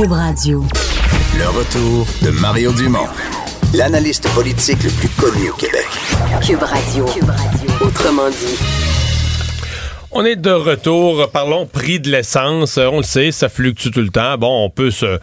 Cube Radio. Le retour de Mario Dumont, l'analyste politique le plus connu au Québec. Cube Radio. Autrement dit. On est de retour. Parlons prix de l'essence. On le sait, ça fluctue tout le temps. Bon, on peut se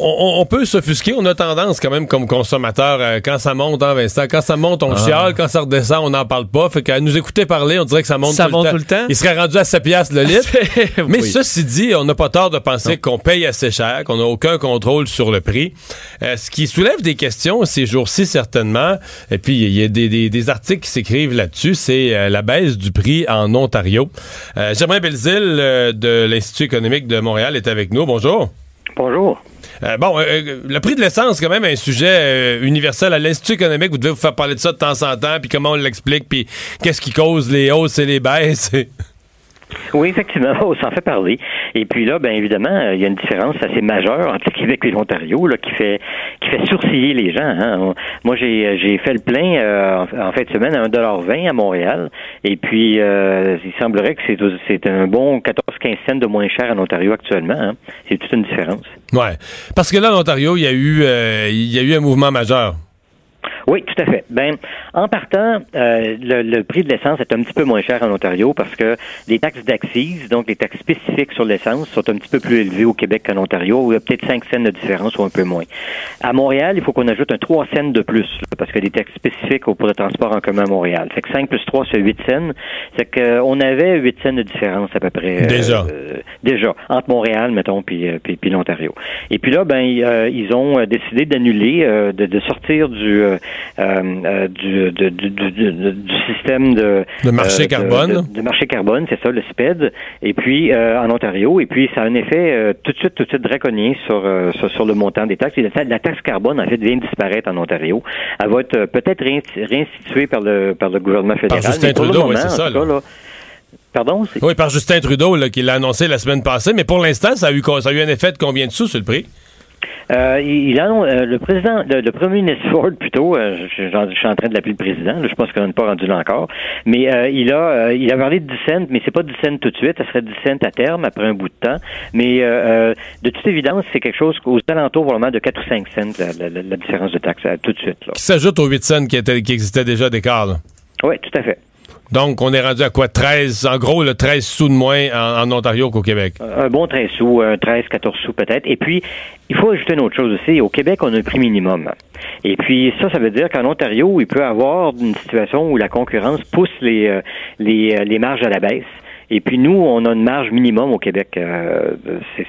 on, peut s'offusquer. On a tendance quand même comme consommateur, euh, quand ça monte, hein, Vincent, quand ça monte, on ah. chiale. Quand ça redescend, on n'en parle pas. Fait qu'à nous écouter parler, on dirait que ça monte, ça tout, monte le tout, le temps? Il serait rendu à 7 piastres le litre. Mais ceci dit, on n'a pas tort de penser qu'on paye assez cher, qu'on n'a aucun contrôle sur le prix. Euh, ce qui soulève des questions ces jours-ci, certainement. Et puis, il y a des, articles qui s'écrivent là-dessus. C'est euh, la baisse du prix en Ontario. J'aimerais Belzile de l'Institut économique de Montréal est avec nous. Bonjour. Bonjour. Euh, bon, euh, euh, le prix de l'essence, quand même un sujet universel. À l'Institut économique, vous devez vous faire parler de ça de temps en temps, puis comment on l'explique, puis qu'est-ce qui cause les hausses et les baisses. Oui, effectivement, on s'en fait parler. Et puis là, bien évidemment, il y a une différence assez majeure entre le Québec et l'Ontario là, qui fait qui fait sourciller les gens. Hein. Moi, j'ai j'ai fait le plein euh, en fin de semaine à 1,20 à Montréal. Et puis, euh, il semblerait que c'est c'est un bon 14-15 cents de moins cher en Ontario actuellement. Hein. C'est toute une différence. Ouais, parce que là, en Ontario, il y a eu euh, il y a eu un mouvement majeur. Oui, tout à fait. Ben, en partant, euh, le, prix de l'essence est un petit peu moins cher en Ontario parce que les taxes d'accise, donc les taxes spécifiques sur l'essence, sont un petit peu plus élevées au Québec qu'en Ontario, où il y a peut-être 5 cents de différence ou un peu moins. À Montréal, il faut qu'on ajoute un 3 cents de plus parce que les taxes spécifiques pour le transport en commun à Montréal. Fait que 5 plus 3, c'est 8 cents. C'est qu'on avait 8 cents de différence à peu près. Euh, déjà. déjà. Entre Montréal, mettons, puis, euh, puis, l'Ontario. Et puis là, ben, ils ont décidé d'annuler, de, de, sortir du euh, euh, du, du, système de, de marché euh, carbone. De, marché carbone, c'est ça, le SPED. Et puis en Ontario, et puis ça a un effet tout de suite, tout de suite draconien sur, sur, le montant des taxes. la, taxe carbone en fait vient de disparaître en Ontario. Elle va être peut-être réinstituée par le par le gouvernement fédéral. Par Justin Trudeau, oui, c'est ça. Pardon? Oui, par Justin Trudeau, là, qui l'a annoncé la semaine passée, mais pour l'instant, ça a eu ça a eu un effet de combien de sous sur le prix? Euh, il, a, euh, le président, le, premier ministre Ford plutôt, euh, je, suis en train de l'appeler le président, je pense qu'on n'est pas rendu là encore, mais euh, il a il a parlé de 10 cents, mais c'est pas 10 cents tout de suite, ça serait 10 cents à terme après un bout de temps, mais de toute évidence, c'est quelque chose aux alentours probablement de 4 ou 5 cents la, la, différence de taxe tout de suite. Là. Qui s'ajoute aux 8 cents qui existaient déjà d'écart. Oui, tout à fait. Donc, on est rendu à quoi? 13, en gros, le 13 sous de moins en, Ontario qu'au Québec. Un bon 13 sous, un 13, 14 sous peut-être. Et puis, il faut ajouter une autre chose aussi. Au Québec, on a un prix minimum. Et puis, ça, ça veut dire qu'en Ontario, il peut y avoir une situation où la concurrence pousse les, euh, les, euh, les marges à la baisse. Et puis nous, on a une marge minimum au Québec. Euh,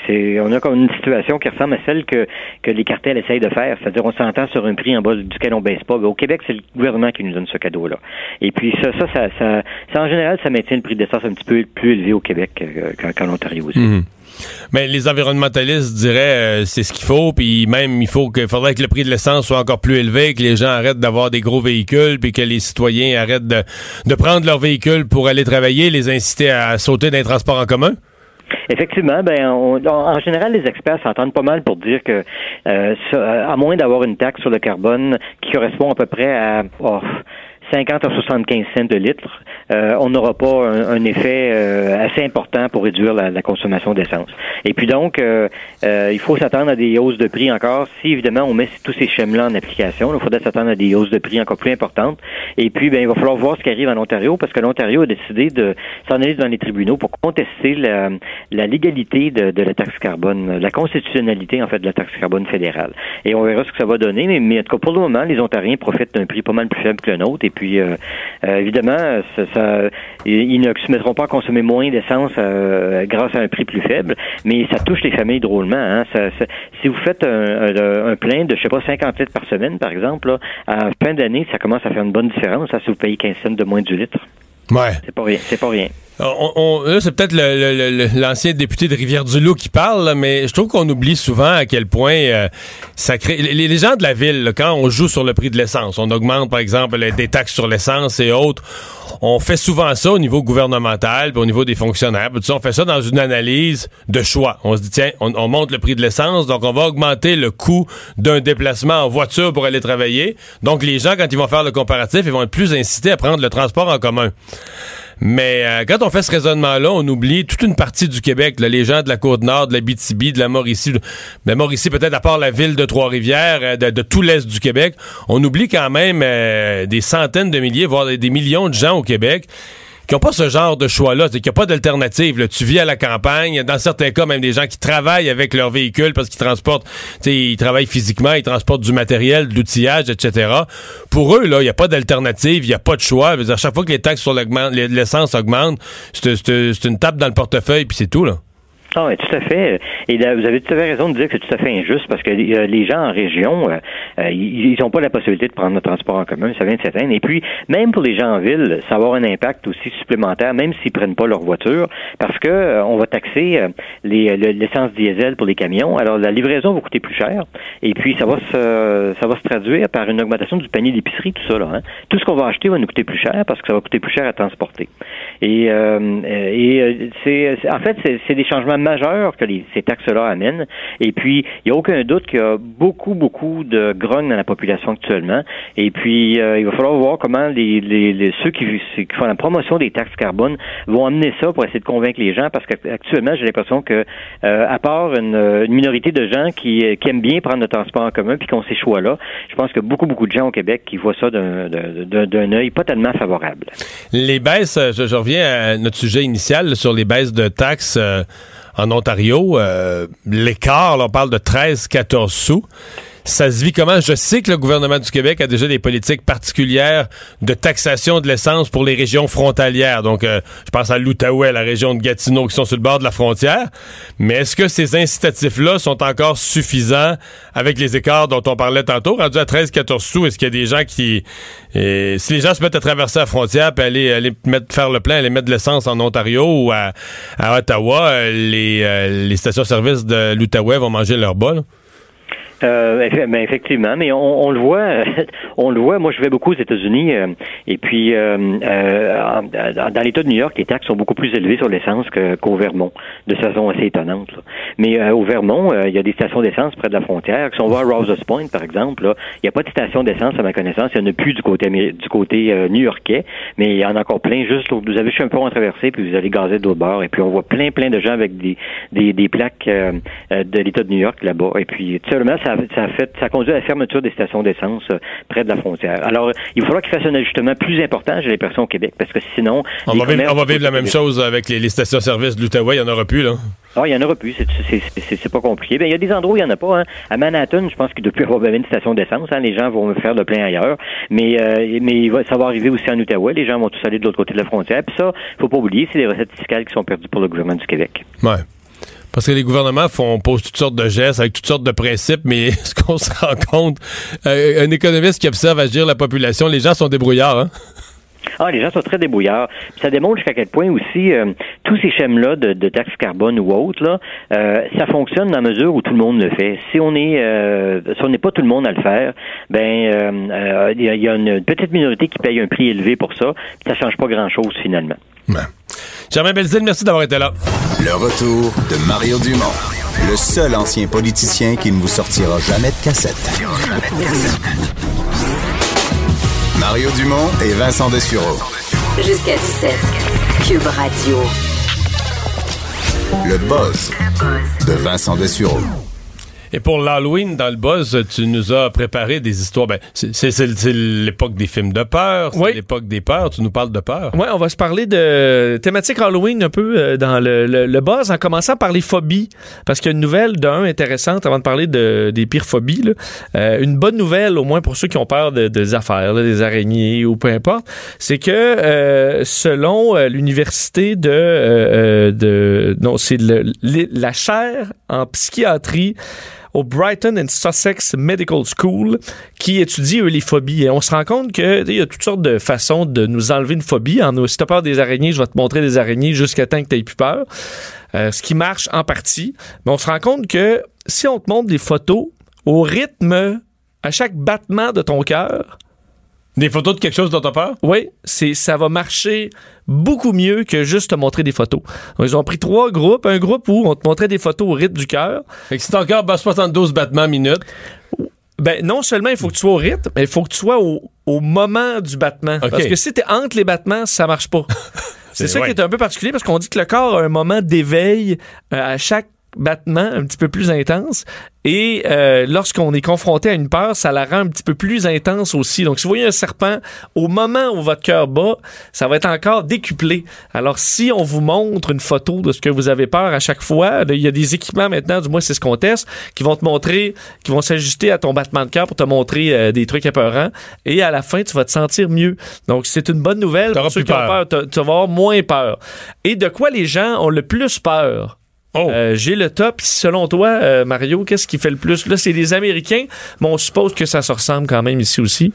on a comme une situation qui ressemble à celle que, que les cartels essayent de faire. C'est-à-dire on s'entend sur un prix en bas duquel on baisse pas. au Québec, c'est le gouvernement qui nous donne ce cadeau-là. Et puis ça, ça, ça, ça, en général, ça maintient le prix de l'essence un petit peu plus élevé au Québec qu'en, Ontario aussi. Mhm. Mais les environnementalistes diraient euh, c'est ce qu'il faut, puis même il faut que faudrait que le prix de l'essence soit encore plus élevé, que les gens arrêtent d'avoir des gros véhicules, puis que les citoyens arrêtent de, prendre leur véhicule pour aller travailler, les inciter à sauter d'un transport en commun? Effectivement, ben en général, les experts s'entendent pas mal pour dire que euh, à moins d'avoir une taxe sur le carbone qui correspond à peu près à oh, 50 à 75 cents de litre, euh, on n'aura pas un, effet euh, assez important pour réduire la, consommation d'essence. Et puis donc, euh, il faut s'attendre à des hausses de prix encore. Si évidemment on met tous ces schèmes-là en application, il faudrait s'attendre à des hausses de prix encore plus importantes. Et puis, ben, il va falloir voir ce qui arrive en Ontario, parce que l'Ontario a décidé de s'en aller dans les tribunaux pour contester la, légalité de, la taxe carbone, la constitutionnalité en fait de la taxe carbone fédérale. Et on verra ce que ça va donner. Mais, mais en tout cas, pour le moment, les Ontariens profitent d'un prix pas mal plus faible que le nôtre. Et puis puis, euh, euh, évidemment, ça, ils ne se mettront pas à consommer moins d'essence euh, grâce à un prix plus faible, mais ça touche les familles drôlement. Hein. si vous faites un, plein de, je sais pas, 50 litres par semaine, par exemple, à fin d'année, ça commence à faire une bonne différence ça, si vous payez 15 cents de moins du litre. Ouais. C'est pas rien. C'est pas rien. On, c'est peut-être l'ancien député de Rivière-du-Loup qui parle, mais je trouve qu'on oublie souvent à quel point euh, ça crée. Les, gens de la ville, quand on joue sur le prix de l'essence, on augmente par exemple des taxes sur l'essence et autres. On fait souvent ça au niveau gouvernemental, au niveau des fonctionnaires. On fait ça dans une analyse de choix. On se dit tiens, on monte le prix de l'essence, donc on va augmenter le coût d'un déplacement en voiture pour aller travailler. Donc les gens, quand ils vont faire le comparatif, ils vont être plus incités à prendre le transport en commun. Mais euh, quand on fait ce raisonnement-là, on oublie toute une partie du Québec, là, les gens de la Côte-Nord, de la BTB, de la Mauricie, de la Mauricie peut-être à part la ville de Trois-Rivières, euh, de, de, tout l'est du Québec, on oublie quand même euh, des centaines de milliers, voire des millions de gens au Québec qui n'ont pas ce genre de choix-là, qu'il n'y a pas d'alternative. Tu vis à la campagne, dans certains cas, même des gens qui travaillent avec leur véhicule parce qu'ils transportent, ils travaillent physiquement, ils transportent du matériel, de l'outillage, etc. Pour eux, là, il n'y a pas d'alternative, il n'y a pas de choix. Dire, chaque fois que les taxes sur l'essence augmentent, c'est une tape dans le portefeuille, puis c'est tout, là. Ah oui, tout à fait. Et là, vous avez tout à fait raison de dire que c'est tout à fait injuste parce que euh, les gens en région, euh, euh, ils n'ont pas la possibilité de prendre le transport en commun, ça vient de s'éteindre. Et puis, même pour les gens en ville, ça va avoir un impact aussi supplémentaire, même s'ils prennent pas leur voiture, parce que on va taxer l'essence diesel pour les camions. Alors, la livraison va coûter plus cher. Et puis, ça va se, ça va se traduire par une augmentation du panier d'épicerie, tout ça. Là, hein. Tout ce qu'on va acheter va nous coûter plus cher parce que ça va coûter plus cher à transporter. Et, et c'est, en fait, c'est des changements majeur que ces taxes-là amènent. Et puis, il n'y a aucun doute qu'il y a beaucoup, beaucoup de grogne dans la population actuellement. Et puis, euh, il va falloir voir comment ceux qui, font la promotion des taxes carbone vont amener ça pour essayer de convaincre les gens, parce qu'actuellement, j'ai l'impression que, euh, à part une, minorité de gens qui, aiment bien prendre le transport en commun puis qui ont ces choix-là, je pense que beaucoup, beaucoup de gens au Québec qui voient ça d'un œil pas tellement favorable. Les baisses, je, reviens à notre sujet initial sur les baisses de taxes. Euh, en Ontario, euh, l'écart, on parle de 13-14 sous ça se vit comment? Je sais que le gouvernement du Québec a déjà des politiques particulières de taxation de l'essence pour les régions frontalières. Donc, euh, je pense à l'Outaouais, la région de Gatineau, qui sont sur le bord de la frontière. Mais est-ce que ces incitatifs-là sont encore suffisants avec les écarts dont on parlait tantôt? Rendu à 13-14 sous, est-ce qu'il y a des gens qui... Euh, si les gens se mettent à traverser la frontière puis aller, faire le plein, aller mettre de l'essence en Ontario ou à, Ottawa, euh, les, les stations-service de l'Outaouais vont manger leur bol? Euh, effectivement, mais on, le voit, on le voit. Moi, je vais beaucoup aux États-Unis, euh, et puis euh, euh dans l'État de New York, les taxes sont beaucoup plus élevées sur l'essence qu'au Vermont, de façon assez étonnante. Mais au Vermont, il y a des stations d'essence près de la frontière. Si on va à Point, par exemple, il n'y a pas de station d'essence à ma connaissance. Il n'y en a plus du côté du côté new-yorkais, mais il y en a encore plein. Juste, vous avez juste un pont à traverser, puis vous allez gazer de l'autre bord, et puis on voit plein, plein de gens avec des des, des plaques de l'État de New York là-bas. Et puis, seulement, ça ça, a fait, ça conduit à la fermeture des stations d'essence euh, près de la frontière. Alors, il va falloir qu'il fasse un ajustement plus important, j'ai l'impression, au Québec, parce que sinon... On va, vivre, la même chose avec les, stations-service de l'Outaouais, il n'y en aura plus, là. Ah, il y en aura plus, c'est pas compliqué. Ben, il y a des endroits où il n'y en a pas. Hein. À Manhattan, je pense doit plus avoir une station d'essence. Hein. Les gens vont faire le plein ailleurs. Mais, euh, mais ça va arriver aussi en Outaouais. Les gens vont tous aller de l'autre côté de la frontière. Puis ça, faut pas oublier, c'est des recettes fiscales qui sont perdues pour le gouvernement du Québec. Ouais. Parce que les gouvernements font, posent toutes sortes de gestes avec toutes sortes de principes, mais ce qu'on se rend compte, euh, un économiste qui observe agir la population, les gens sont débrouillards. Hein? Ah, les gens sont très débrouillards. ça démontre jusqu'à quel point aussi euh, tous ces schèmes-là de, de taxes carbone ou autres, là, euh, ça fonctionne dans la mesure où tout le monde le fait. Si on est, si on n'est pas tout le monde à le faire, ben il y, a une petite minorité qui paye un prix élevé pour ça. Puis ça change pas grand-chose finalement. Ouais. Germain Belzile, merci d'avoir été là. Le retour de Mario Dumont, le seul ancien politicien qui ne vous sortira jamais de cassette. Mario Dumont et Vincent Dessureau. Jusqu'à 17. Cube Radio. Le buzz de Vincent Dessureau. Et pour l'Halloween, dans le buzz, tu nous as préparé des histoires. Ben, c'est l'époque des films de peur, c'est l'époque des peurs. Tu nous parles de peur. Oui, on va se parler de thématique Halloween un peu euh, dans le, le, buzz, en commençant par les phobies. Parce qu'il y a une nouvelle d'un intéressante avant de parler de, des pires phobies. Là. Euh, une bonne nouvelle, au moins pour ceux qui ont peur de, des affaires, des araignées ou peu importe, c'est que euh, selon l'université de, de non, c'est la chaire en psychiatrie au Brighton and Sussex Medical School qui étudie eux, les phobies. Et on se rend compte qu'il y a toutes sortes de façons de nous enlever une phobie. En, si t'as peur des araignées, je vais te montrer des araignées jusqu'à temps que tu plus peur. Euh, ce qui marche en partie. Mais on se rend compte que si on te montre des photos au rythme, à chaque battement de ton cœur, des photos de quelque chose dont t'as peur? Oui, c'est, ça va marcher beaucoup mieux que juste te montrer des photos. ils ont pris trois groupes. Un groupe où on te montrait des photos au rythme du cœur. Fait que si ton cœur bat 72 battements minutes. Ben, non seulement il faut que tu sois au rythme, mais il faut que tu sois au, moment du battement. Parce que si t'es entre les battements, ça marche pas. C'est ça ouais. qui est un peu particulier parce qu'on dit que le corps a un moment d'éveil euh, à chaque battement un petit peu plus intense et euh, lorsqu'on est confronté à une peur, ça la rend un petit peu plus intense aussi. Donc si vous voyez un serpent, au moment où votre cœur bat, ça va être encore décuplé. Alors si on vous montre une photo de ce que vous avez peur à chaque fois, il y a des équipements maintenant, du moins c'est ce qu'on teste, qui vont te montrer, qui vont s'ajuster à ton battement de cœur pour te montrer euh, des trucs épeurants et à la fin tu vas te sentir mieux. Donc c'est une bonne nouvelle pour ceux qui ont peur. peur. Tu vas avoir moins peur. Et de quoi les gens ont le plus peur? Oh. Euh, J'ai le top. Selon toi, euh, Mario, qu'est-ce qui fait le plus? Là, c'est les Américains, mais on suppose que ça se ressemble quand même ici aussi.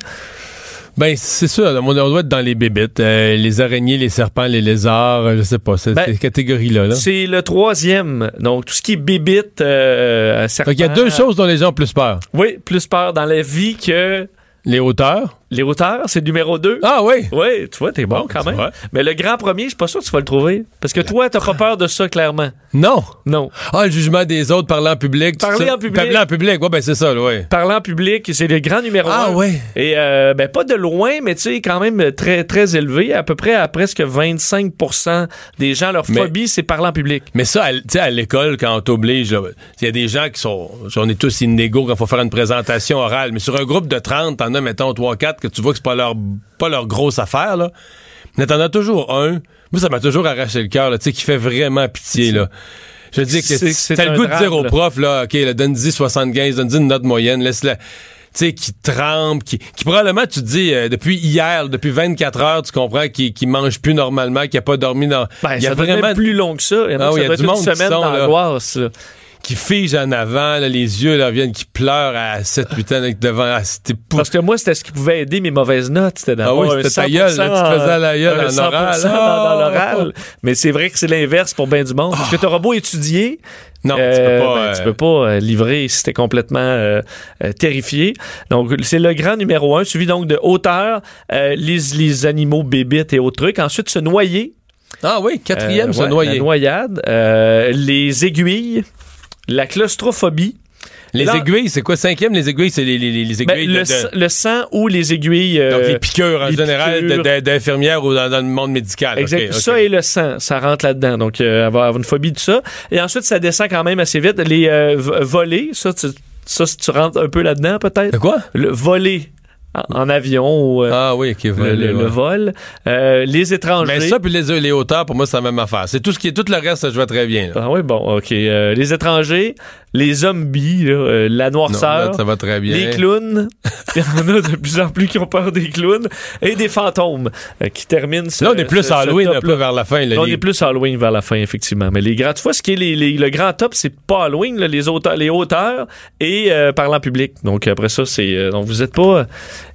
Ben, c'est ça. là, On doit être dans les bébites. euh, les araignées, les serpents, les lézards, je sais pas. C'est Ben, ces catégories-là. Là. C'est le troisième. Donc, tout ce qui est bébite, euh, serpent. Fait qu'il y a deux choses dont les gens ont plus peur. Oui, plus peur dans la vie que Les hauteurs. Les hauteurs. C'est le numéro deux. Ah oui! Oui, tu vois, t'es bon, Bon, quand même. vois. Mais le grand premier, je suis pas sûr que tu vas le trouver. Parce que toi, t'as pas peur de ça, clairement. Non! Non. Ah, le jugement des autres, parler en public. Parler en public. Parler en public, ouais, ben c'est ça, là, ouais. Parlant en public, c'est le grand numéro Ah un. ouais. Et euh, ben pas de loin, mais tu sais quand même très très élevé, à peu près à presque 25% des gens leur Mais- phobie c'est parler en public. Mais ça, tu sais, à l'école, quand on t'oblige, il y a des gens qui sont. On est tous inégaux quand il faut faire une présentation orale. Mais sur un groupe de 30, t'en as, mettons, 3-4 que tu vois que c'est pas leur, pas leur grosse affaire, là. Mais t'en as toujours un. Moi, ça m'a toujours arraché le cœur, là, tu sais, qui fait vraiment pitié, là. Je dis que t'as le goût de dire au prof, là, OK, donne-y 75, donne-y une note moyenne, laisse-la. Tu sais, qui tremble, qui, qui probablement, tu te dis, euh, depuis hier, depuis 24 heures, tu comprends, qui, qui mange plus normalement, qui a pas dormi dans. Ben, il y a ça vraiment même plus long que ça. Il y a Ah qui oui, ça y a doit du être monde une qui semaine sont, là. Qui fige en avant, là, les yeux là, viennent qui pleurent à 7-8 ans devant. Ah, c'était pou- Parce que moi, c'était ce qui pouvait aider mes mauvaises notes. C'était Ah oui, c'était ta gueule, là, tu te faisais la gueule en 100% oral. dans, Ah! dans l'oral. Mais c'est vrai que c'est l'inverse pour bien du monde. Parce que t'auras beau étudier, Non, tu euh, peux pas. ben, euh, tu peux pas euh, livrer si t'es complètement euh, euh, terrifié. Donc, c'est le grand numéro un, suivi donc de hauteur, euh, les, les animaux bébites et autres trucs. Ensuite, se noyer. Ah oui, quatrième, Euh, se ouais, noyer. La noyade. Euh, les aiguilles. La claustrophobie. Les Là- aiguilles, c'est quoi? Cinquième, les aiguilles, c'est les, les, les Ben, aiguilles le, de- le sang ou les aiguilles. euh, Donc, les piqûres, en les général, d'infirmières ou dans, dans le monde médical. Exact. Ça et le sang, ça rentre là-dedans. Donc, euh, avoir une phobie de ça. Et ensuite, ça descend quand même assez vite. Les euh, volets, ça, tu, ça, tu rentres un peu là-dedans, peut-être? De quoi? Le voler en, avion ou euh, Ah oui, le, volé, le- le ouais. vol. Euh, les étrangers. Mais ça, puis les, les hauteurs, pour moi, c'est la même affaire. C'est tout ce qui est, tout le reste, ça, je vois très bien. là. Ah oui, bon, OK. Euh, les étrangers, les zombies, là, la Non, noirceur. là, ça va très bien. Les clowns, il y en a de plus en plus qui ont peur des clowns, et des fantômes qui terminent ce- Là, on est plus ce- ce Halloween un peu vers la fin. là, on les- est plus Halloween vers la fin, effectivement. Mais les grands, tu vois, ce qui est les, les- le grand top, c'est pas Halloween, là, les, auteurs, les hauteurs et parlant public. Donc, après ça, c'est. donc, vous êtes pas.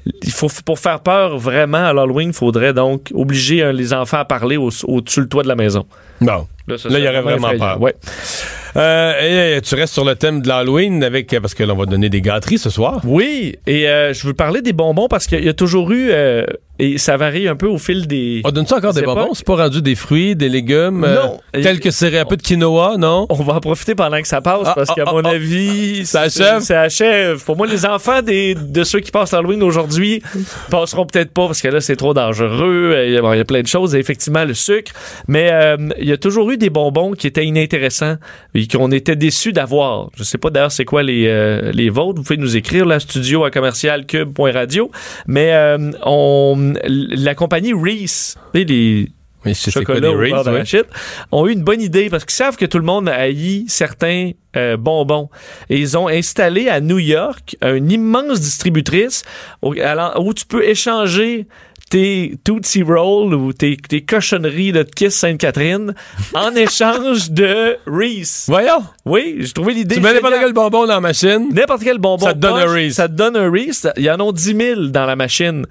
Il faut, pour faire peur vraiment à l'Halloween, il faudrait donc obliger les enfants à parler au- au-dessus le toit de la maison. Bon. Là, il y aurait vraiment effrayant. peur. Ouais. Euh, et, tu restes sur le thème de l'Halloween avec parce que là, on va donner des gâteries ce soir. Oui, et euh, je veux parler des bonbons parce qu'il y a toujours eu. euh, et ça varie un peu au fil des. On donne ça encore des bonbons? C'est pas rendu des fruits, des légumes? euh, Non. tels que c'est un peu de quinoa, non? On va en profiter pendant que ça passe Ah, parce ah, qu'à ah, mon ah. avis, Ça achève? Ça achève. Pour moi, les enfants des, de ceux qui passent l'Halloween aujourd'hui passeront peut-être pas parce que là, c'est trop dangereux. Il y, a, plein de choses. Et effectivement, le sucre. Mais euh, il y a toujours eu des bonbons qui étaient inintéressants et qu'on était déçus d'avoir. Je sais pas d'ailleurs c'est quoi les, euh, les vôtres. Vous pouvez nous écrire là, studio à commercial cube.radio. Mais euh, on, la compagnie Reese, les Oui, chocolat beurre Reese's, ouais? ont eu une bonne idée parce qu'ils savent que tout le monde haït certains euh, bonbons. Et ils ont installé à New York une immense distributrice où, où tu peux échanger tes Tootsie Roll ou tes, tes cochonneries de Kiss Sainte-Catherine en échange de Reese. Voyons! Oui, j'ai trouvé l'idée. Tu mets n'importe quel bonbon dans la machine. N'importe quel bonbon. Ça te donne un Reese. Ça te donne un Reese. Il y en a 10 000 dans la machine.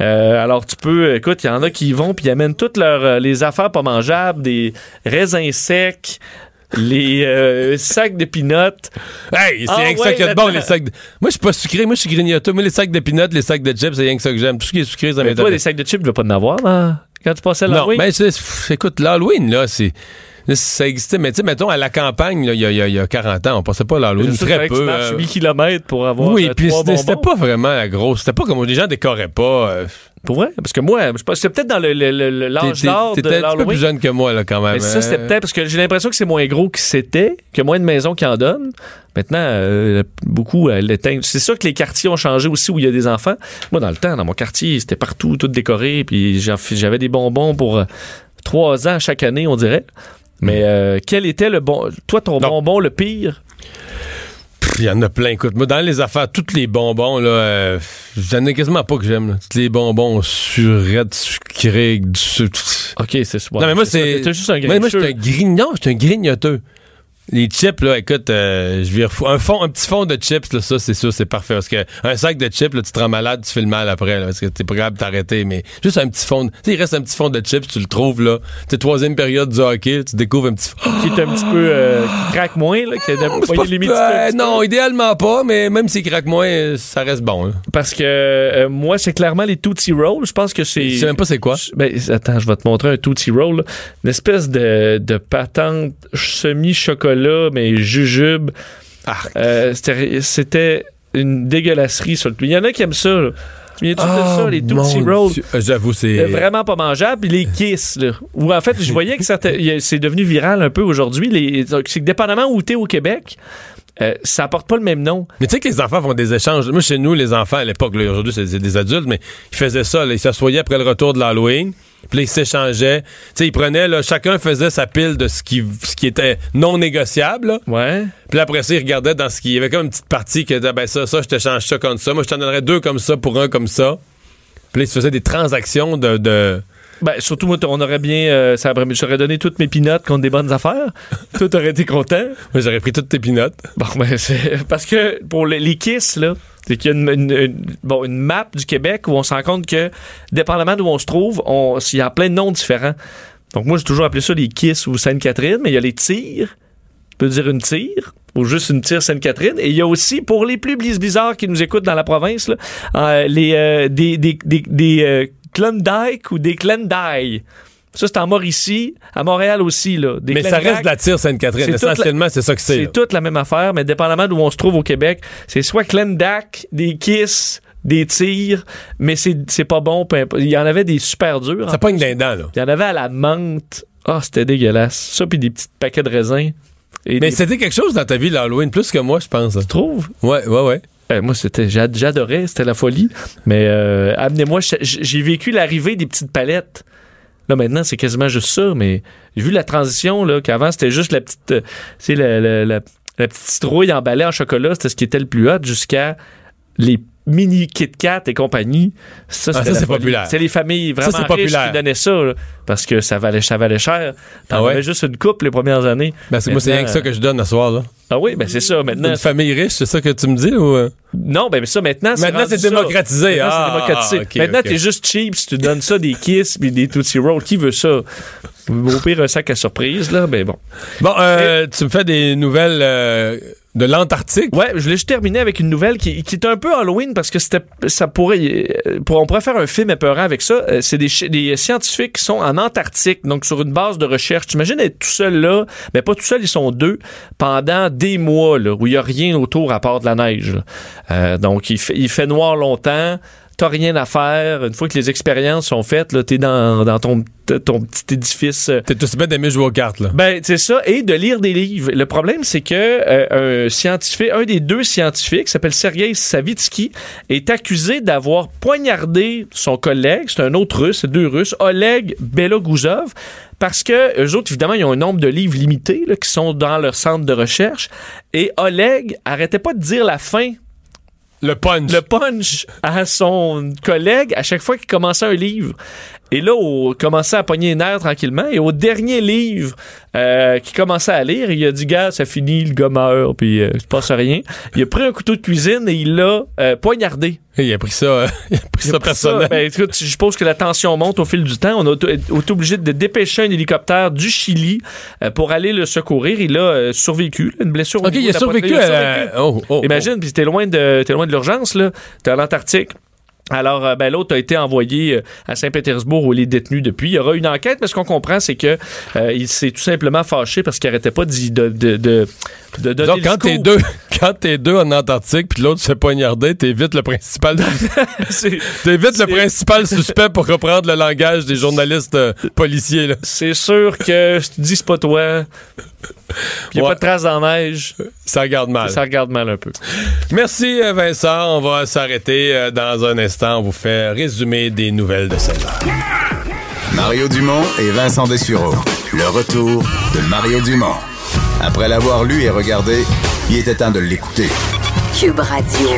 Euh, alors, tu peux, écoute, il y en a qui y vont puis ils amènent toutes leurs, euh, les affaires pas mangeables, des raisins secs, les euh, sacs de peanuts. Hey, c'est Ah rien que ça ouais, qu'il y a de bon, les sacs de... Moi, je suis pas sucré, moi, je suis grignoteur. Moi, les sacs de peanuts, les sacs de chips, c'est rien que ça que j'aime. Tout ce qui est sucré, ça Mais toi, m'intéresse. des sacs de chips, tu veux pas en avoir, là, quand tu passais Non, l'Halloween? mais c'est- pff, écoute, l'Halloween, là, c'est. ça existait, mais tu sais, mettons, à la campagne, il y, y y a 40 ans, on passait pas l'Halloween très peu. tu marches euh, 8 km pour avoir oui, euh, puis c'était pas vraiment la grosse. C'était pas comme les gens décoraient pas. euh, Pour vrai? Parce que moi, je pense peut-être dans le- le- le- le- l'âge d'or de T'étais un petit peu plus jeune que moi, là, quand même. Mais ça, c'était Euh, peut-être parce que j'ai l'impression que c'est moins gros que c'était, que moins de maisons qui en donnent. Maintenant, euh, beaucoup euh, l'éteignent. C'est sûr que les quartiers ont changé aussi où il y a des enfants. Moi, dans le temps, dans mon quartier, c'était partout, tout décoré, puis j'avais des bonbons pour euh, trois ans chaque année, on dirait. Mais euh, quel était le bon... Toi, ton Non. bonbon, le pire? Il y en a plein. Écoute, moi, dans les affaires, tous les bonbons, là, euh, j'en ai quasiment pas que j'aime. là. Tous les bonbons surettes, sucrés, du sucre. OK, c'est ça. Non, mais moi, c'est. T'es juste un Moi, moi, je suis un grignon, je suis un grignoteux. Les chips, là, écoute, euh, je vire fou. Un, fond, un petit fond de chips, là, ça, c'est sûr, c'est parfait. Parce que un sac de chips, là, tu te rends malade, tu fais le mal après, là, parce que t'es pas capable de t'arrêter. Mais juste un petit fond. de- Tu sais, il reste un petit fond de chips, tu le trouves, là. Tu troisième période du hockey, tu découvres un petit fond. Qui est un petit peu... euh, qui craque moins, là, qui a. Euh, non, idéalement pas, mais même s'il craque moins, ça reste bon. là. Parce que euh, moi, c'est clairement les Tootsie Rolls. Je pense que c'est... Je sais même pas c'est quoi. Ben, attends, je vais te montrer un Tootsie Roll. là. Une espèce de, de patente semi-chocolat, mais jujube. Euh, c'était- une dégueulasserie sur le Il y en a qui aiment ça. Là. Tu viens-tu de ça, les Tootsie Oh, mon Rolls? Dieu. Euh, J'avoue, c'est. Euh, Vraiment pas mangeable. Puis les Kiss, là. Où en fait, je voyais que il y a- c'est devenu viral un peu aujourd'hui. Les- C'est que dépendamment où t'es au Québec, euh, ça apporte pas le même nom. Mais tu sais que les enfants font des échanges. Moi, chez nous, les enfants, à l'époque, là, aujourd'hui, c'est des adultes, mais ils faisaient ça. là. ils s'assoyaient après le retour de l'Halloween. Puis là, ils s'échangeaient. Tu sais, ils prenaient, là, chacun faisait sa pile de ce qui, ce qui était non négociable. là. Ouais. Puis là, après ça, ils regardaient dans ce qui. Il y avait comme une petite partie qui était, ben ça, ça, je t'échange ça comme ça. Moi, je t'en donnerais deux comme ça pour un comme ça. Puis là, ils se faisaient des transactions de. de... Ben, surtout, moi, on aurait bien. euh, ça aurait- j'aurais donné toutes mes pinottes contre des bonnes affaires. Tout aurait été content. Moi, j'aurais pris toutes tes pinottes. Bon, ben, c'est. Parce que pour les, les Kiss, là, c'est qu'il y a une, une- une- bon, une map du Québec où on se rend compte que, dépendamment d'où on se trouve, on- il y a plein de noms différents. Donc, moi, j'ai toujours appelé ça les Kiss ou Sainte-Catherine, mais il y a les tirs. Tu peux dire une tire ou juste une tire Sainte-Catherine. Et il y a aussi, pour les plus bizarres qui nous écoutent dans la province, là, euh, les, euh, des, des, des, des euh, Klondike ou des Klendike. Ça, c'est en Mauricie, à Montréal aussi. Là. Des mais ça Klondike. reste de la tire Sainte-Catherine. La- Essentiellement, c'est ça que c'est. C'est toute la même affaire, mais dépendamment d'où on se trouve au Québec, c'est soit Clendac, des Kiss, des tirs, mais c'est pas bon. Il y en avait des super durs. Ça pogne d'un dent, là. Il y en avait à la menthe. Ah, c'était dégueulasse. Ça, puis des petits paquets de raisins. Et Mais des- c'était quelque chose dans ta vie, l'Halloween, plus que moi, je pense. Tu trouves? Ouais, ouais, ouais. Euh, moi, c'était, j'a- j'adorais, c'était la folie. Mais euh, amenez-moi, j'ai vécu l'arrivée des petites palettes. Là, maintenant, c'est quasiment juste ça, mais j'ai vu la transition, là, qu'avant, c'était juste la petite, euh, la- la- la petite citrouille emballée en chocolat, c'était ce qui était le plus hot, jusqu'à les mini Kit Kat et compagnie. Ça, Ah, ça, c'est populaire. C'est les familles vraiment riches populaire. qui donnaient ça, là, parce que ça valait, ça valait cher. T'en Ah ouais? avais juste une coupe les premières années. Ben, c'est- moi, c'est rien que ça que je donne ce soir, là. Ah oui, ben c'est ça. Maintenant, Une famille riche, c'est ça que tu me dis, ou. euh? non, ben ça, maintenant, c'est Maintenant, c'est démocratisé. Maintenant, Ah, c'est démocratisé. Maintenant, t'es juste cheap si tu donnes ça des Kiss puis des Tootsie Rolls. Qui veut ça? Au pire, un sac à surprise, là, ben bon. Bon, euh, tu me fais des nouvelles euh, de l'Antarctique. Ouais, je l'ai juste terminé avec une nouvelle qui, est un peu Halloween parce que c'était, ça pourrait, euh, on pourrait faire un film épeurant avec ça. Euh, C'est des, des scientifiques qui sont en Antarctique, donc sur une base de recherche. T'imagines être tout seul là, mais pas tout seul, ils sont deux pendant des mois là, où il y a rien autour à part de la neige. Euh, donc il fait noir longtemps. T'as rien à faire. Une fois que les expériences sont faites, là, t'es dans, dans ton, ton petit édifice. euh, T'es aussi bien d'aimer jouer aux cartes, là. ben, c'est ça, et de lire des livres. Le problème, c'est que euh, un scientifique, un des deux scientifiques, qui s'appelle Sergei Savitsky, est accusé d'avoir poignardé son collègue, c'est un autre russe, c'est deux russes, Oleg Beloguzov, parce que eux autres, évidemment, ils ont un nombre de livres limité là, qui sont dans leur centre de recherche, et Oleg arrêtait pas de dire la fin Le punch. le punch à son collègue à chaque fois qu'il commençait un livre. Et là, on commençait à pogner les nerfs tranquillement. Et au dernier livre euh, qu'il commençait à lire, il a dit Gars, ça finit, le gars meurt, puis euh, il se passe rien. Il a pris un couteau de cuisine et il l'a euh, poignardé. Il a pris ça, euh, il a pris ça personnel. Ben, écoute, je suppose que la tension monte au fil du temps. On a été obligé de dépêcher un hélicoptère du Chili euh, pour aller le secourir. Il a euh, survécu, là, une blessure au ok, il a la survécu Il a à survécu. la... Oh, oh, Imagine, puis t'es loin de t'es loin de l'urgence là, t'es en Antarctique. Alors, euh, ben, l'autre a été envoyé euh, à Saint-Pétersbourg où il est détenu depuis. Il y aura une enquête, mais ce qu'on comprend, c'est que euh, il s'est tout simplement fâché parce qu'il arrêtait pas de, de, de- de donner Donc, quand t'es deux, quand t'es deux en Antarctique puis l'autre se fait poignarder, t'évites le principal, C'est- t'évites le principal suspect pour reprendre le langage des journalistes euh, policiers. C'est sûr que je te dis c'est pas toi. Il n'y a Ouais. pas de traces dans la neige. Ça regarde mal. Ça regarde mal un peu. Merci euh, Vincent. On va s'arrêter euh, dans un instant. On vous fait résumer des nouvelles de cette heure. Mario Dumont et Vincent Dessureau. Le retour de Mario Dumont. Après l'avoir lu et regardé, il était temps de l'écouter. Cube Radio.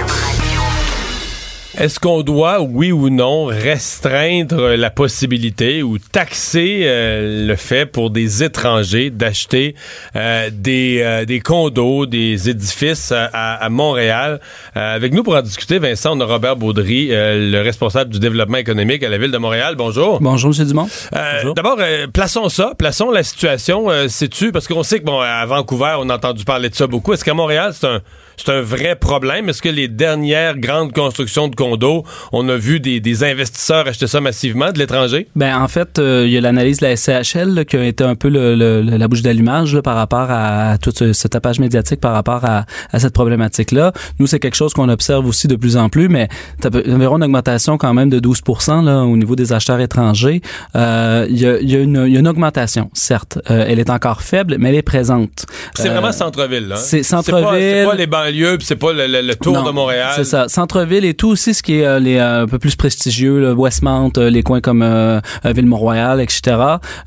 Est-ce qu'on doit, oui ou non, restreindre la possibilité ou taxer euh, le fait pour des étrangers d'acheter euh, des, euh, des condos, des édifices à, Montréal? Euh, avec nous pour en discuter, Vincent, on a Robert Baudry, euh, le responsable du développement économique à la ville de Montréal. Bonjour. Bonjour, M. Dumont. Euh. D'abord, euh, plaçons ça, plaçons la situation. Euh, Sais-tu, parce qu'on sait que bon, à Vancouver, on a entendu parler de ça beaucoup. Est-ce qu'à Montréal, c'est un, c'est un vrai problème? Est-ce que les dernières grandes constructions de condos, on a vu des, des investisseurs acheter ça massivement de l'étranger? Ben, en fait, euh, il y a l'analyse de la SCHL là, qui a été un peu le, le- la bouche d'allumage là, par rapport à, tout ce, ce tapage médiatique par rapport à, à cette problématique-là. Nous, c'est quelque chose qu'on observe aussi de plus en plus, mais environ une augmentation quand même de 12 là, au niveau des acheteurs étrangers. Euh, Il y, a, y a y a une augmentation, certes. Euh, elle est encore faible, mais elle est présente. C'est Euh, vraiment centre-ville, là. hein? c'est centre-ville. C'est pas, les banlieues, puis c'est pas le, le- le tour Non, de Montréal. C'est ça. Centre-ville et tout aussi ce qui est euh, les euh, un peu plus prestigieux, là, Westmount, euh, les coins comme euh, euh, Ville-Mont-Royal, etc.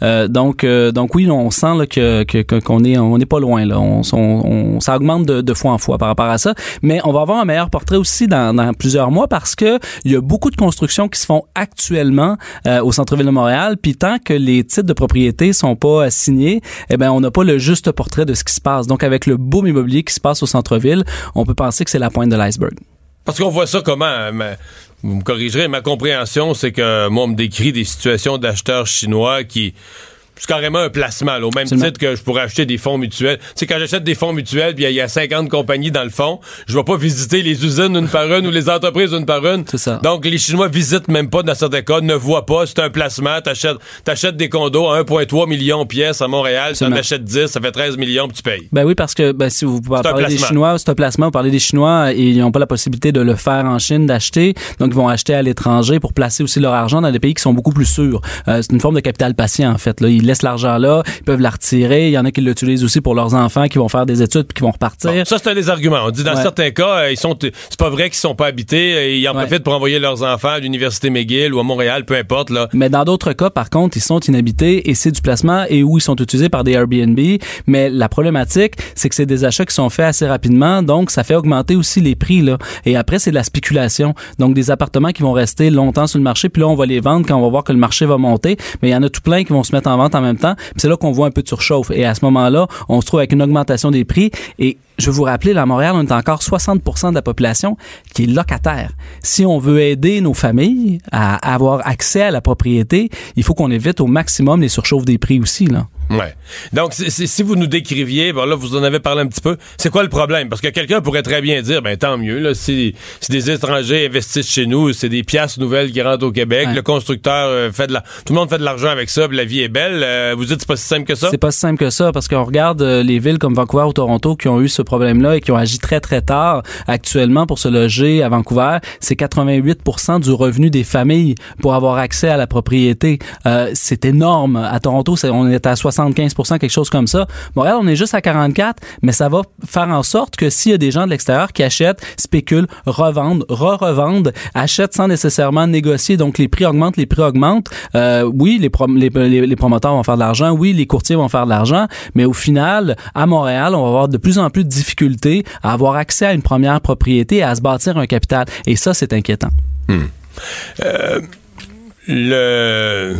Euh, donc euh, donc oui, on sent là, que qu'on est on n'est pas loin là. On, on- on- ça augmente de, de fois en fois par rapport à ça. Mais on va avoir un meilleur portrait aussi dans, dans plusieurs mois parce que il y a beaucoup de constructions qui se font actuellement euh, au centre-ville de Montréal. Puis tant que les titres de propriété sont pas signés, eh ben on n'a pas le juste portrait de ce qui se passe. Donc avec le boom immobilier qui se passe au centre-ville, on peut penser que c'est la pointe de l'iceberg. Parce qu'on voit ça comment? vous me corrigerez, ma compréhension, c'est que moi, on me décrit des situations d'acheteurs chinois qui. C'est carrément un placement, là, au même Absolument. titre que je pourrais acheter des fonds mutuels. Tu sais, quand j'achète des fonds mutuels, puis il y a- il y, a 50 compagnies dans le fond, je vais pas visiter les usines une par une ou les entreprises une par une. C'est ça. Donc, les Chinois visitent même pas dans certains cas, ne voient pas. C'est un placement. T'achètes, t'achètes des condos à 1,3 million de pièces à Montréal, tu en achètes 10, ça fait 13 millions, puis tu payes. Ben oui, parce que ben, si vous parlez des. Chinois, c'est un placement, vous parlez des Chinois et ils n'ont pas la possibilité de le faire en Chine, d'acheter. Donc, ils vont acheter à l'étranger pour placer aussi leur argent dans des pays qui sont beaucoup plus sûrs. Euh, c'est une forme de capital patient, en fait. Là. Ils laissent l'argent là, ils peuvent la retirer. Il y en a qui l'utilisent aussi pour leurs enfants qui vont faire des études puis qui vont repartir. Bon, ça, c'est un des arguments. On dit dans Ouais. certains cas, euh, ils sont, c'est pas vrai qu'ils sont pas habités. euh, Ils en Ouais. profitent pour envoyer leurs enfants à l'université McGill ou à Montréal, peu importe. Là. Mais dans d'autres cas, par contre, ils sont inhabités et c'est du placement et où ils sont utilisés par des Airbnb. Mais la problématique, c'est que c'est des achats qui sont faits assez rapidement, donc ça fait augmenter aussi les prix là. Et après, c'est de la spéculation. Donc des appartements qui vont rester longtemps sur le marché, puis là on va les vendre quand on va voir que le marché va monter. Mais il y en a tout plein qui vont se mettre en vente en même temps. C'est là qu'on voit un peu de surchauffe. Et à ce moment-là, on se trouve avec une augmentation des prix et je vais vous rappeler, là, à Montréal, on est encore 60% de la population qui est locataire. Si on veut aider nos familles à avoir accès à la propriété, il faut qu'on évite au maximum les surchauffes des prix aussi, là. Ouais. Donc, si vous nous décriviez, bon là, vous en avez parlé un petit peu, c'est quoi le problème? Parce que quelqu'un pourrait très bien dire, ben tant mieux, là, si, si des étrangers investissent chez nous, c'est des pièces nouvelles qui rentrent au Québec, Ouais. le constructeur euh, fait de la... Tout le monde fait de l'argent avec ça, puis la vie est belle. Euh, vous dites c'est pas si simple que ça? C'est pas si simple que ça parce qu'on regarde euh, les villes comme Vancouver ou Toronto qui ont eu ce problème-là et qui ont agi très très tard actuellement pour se loger à Vancouver. C'est 88 du revenu des familles pour avoir accès à la propriété. Euh, c'est énorme. À Toronto, c'est- on est à 75 quelque chose comme ça. Montréal, on est juste à 44, mais ça va faire en sorte que s'il y a des gens de l'extérieur qui achètent, spéculent, revendent, re-revendent, achètent sans nécessairement négocier, donc les prix augmentent, les prix augmentent. Euh, oui, les, prom- les, les- les promoteurs vont faire de l'argent, oui, les courtiers vont faire de l'argent, mais au final, à Montréal, on va avoir de plus en plus de difficultés à avoir accès à une première propriété et à se bâtir un capital. Et ça, c'est inquiétant. le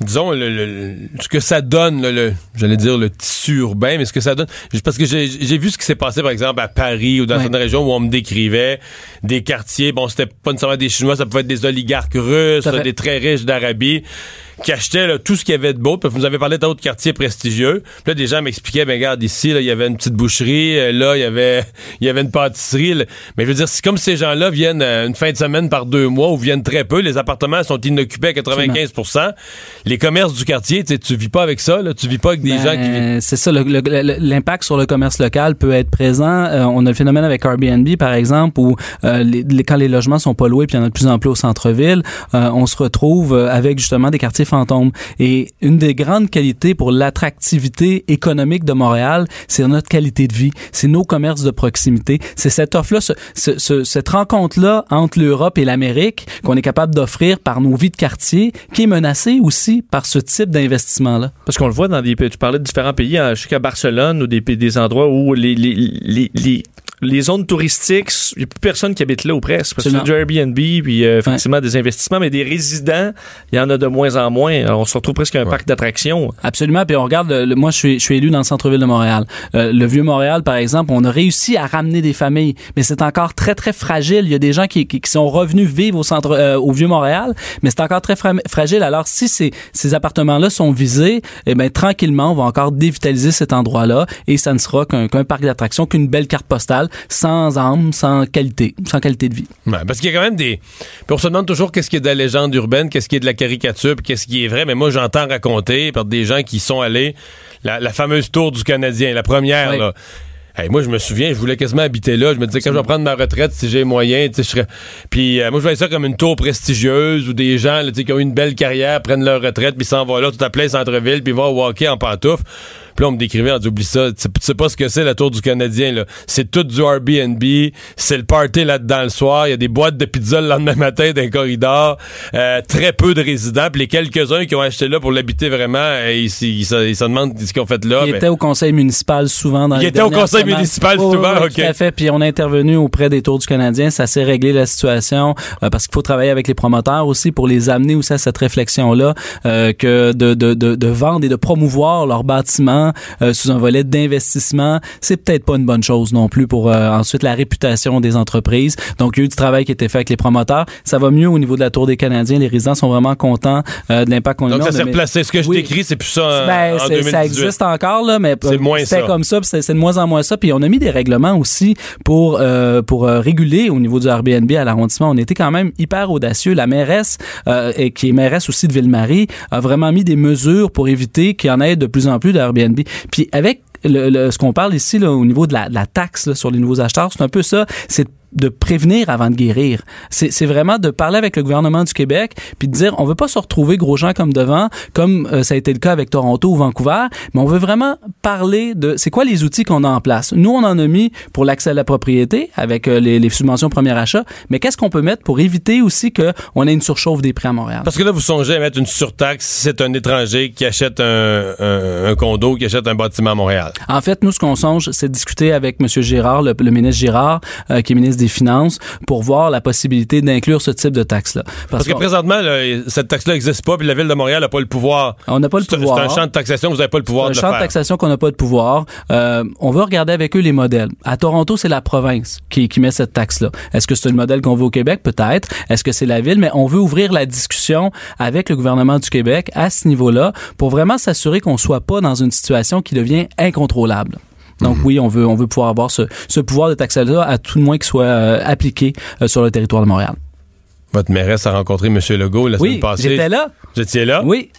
disons le, le- ce que ça donne le, j'allais dire le tissu urbain mais ce que ça donne parce que j'ai vu ce qui s'est passé par exemple à Paris ou dans Ouais. certaines régions où on me décrivait des quartiers bon c'était pas nécessairement des chinois ça pouvait être des oligarques russes des très riches d'Arabie qui achetaient là, tout ce qu'il y avait de beau. Puis vous nous avez parlé d'autres quartiers prestigieux. Puis là, des gens m'expliquaient, ben regarde, ici, là, il y avait une petite boucherie, euh, là, il y avait il y avait une pâtisserie. là. Mais je veux dire, c'est comme ces gens-là viennent euh, une fin de semaine par deux mois ou viennent très peu, les appartements sont inoccupés à 95% Les commerces du quartier, tu vis pas avec ça, là, tu vis pas avec des Ben, gens qui... C'est ça, l'impact sur le commerce local peut être présent. Euh, on a le phénomène avec Airbnb, par exemple, où euh, les- les- quand les logements sont pas loués, puis il y en a de plus en plus au centre-ville, euh, on se retrouve avec justement des quartiers fantômes. Et une des grandes qualités pour l'attractivité économique de Montréal, c'est notre qualité de vie, c'est nos commerces de proximité, c'est cette offre-là, ce- ce- ce- cette rencontre-là entre l'Europe et l'Amérique qu'on est capable d'offrir par nos vies de quartier, qui est menacée aussi par ce type d'investissement-là. Parce qu'on le voit dans des tu parlais de différents pays, hein, je sais qu'à Barcelone ou des, des endroits où les, les, les, les, les zones touristiques, il n'y a plus personne qui habite là ou presque. Parce que c'est du Airbnb, puis euh, effectivement des investissements, mais des résidents, il y en a de moins en moins. Alors, on se retrouve presque un parc d'attractions. Absolument. Puis on regarde, le- le- moi je suis, je suis élu dans le centre-ville de Montréal. Euh, le vieux Montréal, par exemple, on a réussi à ramener des familles, mais c'est encore très très fragile. Il y a des gens qui, qui, qui sont revenus vivre au centre, euh, au vieux Montréal, mais c'est encore très fra- fragile. Alors si ces, ces appartements-là sont visés, eh ben tranquillement, on va encore dévitaliser cet endroit-là et ça ne sera qu'un qu'un parc d'attractions, qu'une belle carte postale, sans âme, sans qualité, sans qualité de vie. Ouais, parce qu'il y a quand même des. Puis on se demande toujours qu'est-ce qui est de la légende urbaine, qu'est-ce qui est de la caricature, qu'est-ce qui est vrai. Mais moi, j'entends raconter par des gens qui sont allés la, la fameuse tour du Canadien, la première, Oui. là. Hey, moi, je me souviens, je voulais quasiment habiter là. Je me disais, quand je vais prendre ma retraite, si j'ai moyen, tu sais, je serais. Puis euh, moi, je voyais ça comme une tour prestigieuse où des gens, là, qui ont eu une belle carrière, prennent leur retraite, puis s'en vont là, tout à plein centre-ville, puis vont walker en pantoufles. Puis là, on me décrivait, on dit, oublie ça, tu sais- pas ce que c'est la tour du Canadien, là. C'est tout du Airbnb, c'est le party là-dedans le soir, il y a des boîtes de pizza le lendemain matin dans les corridors, euh, très peu de résidents, puis les quelques-uns qui ont acheté là pour l'habiter vraiment, euh, ils, ils, ils se ils se demandent ce qu'ils ont fait là. Il ben, était au conseil municipal souvent dans Il les était au conseil semaines. municipal oui, souvent, oui, ok. Tout à fait. Puis on a intervenu auprès des Tours du Canadien. Ça s'est réglé la situation euh, parce qu'il faut travailler avec les promoteurs aussi pour les amener aussi à cette réflexion-là euh, que de, de, de, de vendre et de promouvoir leur euh, sous un volet d'investissement, c'est peut-être pas une bonne chose non plus pour euh, ensuite la réputation des entreprises. Donc il y a eu du travail qui a été fait avec les promoteurs. Ça va mieux au niveau de la Tour des Canadiens. Les résidents sont vraiment contents euh, de l'impact qu'on a. donc ça s'est replacé. Ce que je Oui. décris, c'est plus ça en, ben, en c'est- 2018. ça existe encore là, mais C'est moins c'était comme ça, c'est de moins en moins ça. Puis on a mis des règlements aussi pour euh, pour euh, réguler au niveau du Airbnb à l'arrondissement. On était quand même hyper audacieux. La mairesse euh, et qui est mairesse aussi de Ville-Marie a vraiment mis des mesures pour éviter qu'il y en ait de plus en plus d'Airbnb. Puis avec le, ce qu'on parle ici là, au niveau de la, taxe sur les nouveaux acheteurs, c'est un peu ça. C'est prévenir avant de guérir. C'est c'est vraiment de parler avec le gouvernement du Québec puis de dire on veut pas se retrouver gros gens comme devant comme euh, ça a été le cas avec Toronto ou Vancouver, mais on veut vraiment parler de c'est quoi les outils qu'on a en place? Nous on en a mis pour l'accès à la propriété avec euh, les, les subventions premier achat, mais qu'est-ce qu'on peut mettre pour éviter aussi que on ait une surchauffe des prix à Montréal? Parce que là, vous songez à mettre une surtaxe si c'est un étranger qui achète un, un- un condo, qui achète un bâtiment à Montréal. En fait, nous, ce qu'on songe, c'est de discuter avec M. Girard, le, le ministre Girard, euh, qui est ministre des Finances, pour voir la possibilité d'inclure ce type de taxe-là. Parce que présentement, là, cette taxe-là n'existe pas, puis la ville de Montréal n'a pas le pouvoir. on n'a pas le pouvoir. c'est un champ de taxation, vous n'avez pas le pouvoir un de le champ de taxation qu'on n'a pas de pouvoir. Euh, on veut regarder avec eux les modèles. À Toronto, c'est la province qui, qui met cette taxe-là. Est-ce que c'est le modèle qu'on veut au Québec? Peut-être. Est-ce que c'est la ville? Mais on veut ouvrir la discussion avec le gouvernement du Québec à ce niveau-là pour vraiment s'assurer qu'on soit pas dans une situation qui devient incontrôlable. Donc Mhm. oui, on veut on veut pouvoir avoir ce, ce pouvoir de taxe-là à tout le moins qu'il soit euh, appliqué euh, sur le territoire de Montréal. Votre mairesse a rencontré M. Legault la semaine passée. j'étais là. Vous étiez là? Oui,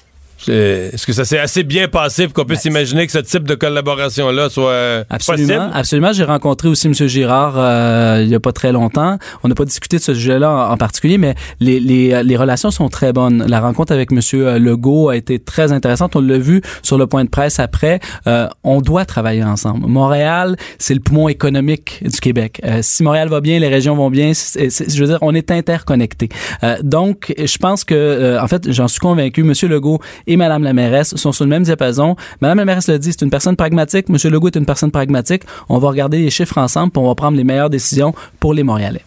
Est-ce que ça s'est assez bien passé pour qu'on puisse imaginer que ce type de collaboration-là soit euh, Absolument, possible? absolument. J'ai rencontré aussi M. Girard euh, il y a pas très longtemps. On n'a pas discuté de ce sujet-là en, en particulier, mais les, les, les relations sont très bonnes. La rencontre avec M. Legault a été très intéressante. On l'a vu sur le point de presse après. Euh, on doit travailler ensemble. Montréal, c'est le poumon économique du Québec. Euh, si Montréal va bien, les régions vont bien. je veux dire, on est interconnectés. Euh, donc, je pense que, euh, en fait, j'en suis convaincu. M. Legault et Mme la mairesse sont sur le même diapason. Mme la mairesse l'a dit, c'est une personne pragmatique. M. Legault est une personne pragmatique. On va regarder les chiffres ensemble, puis on va prendre les meilleures décisions pour les Montréalais.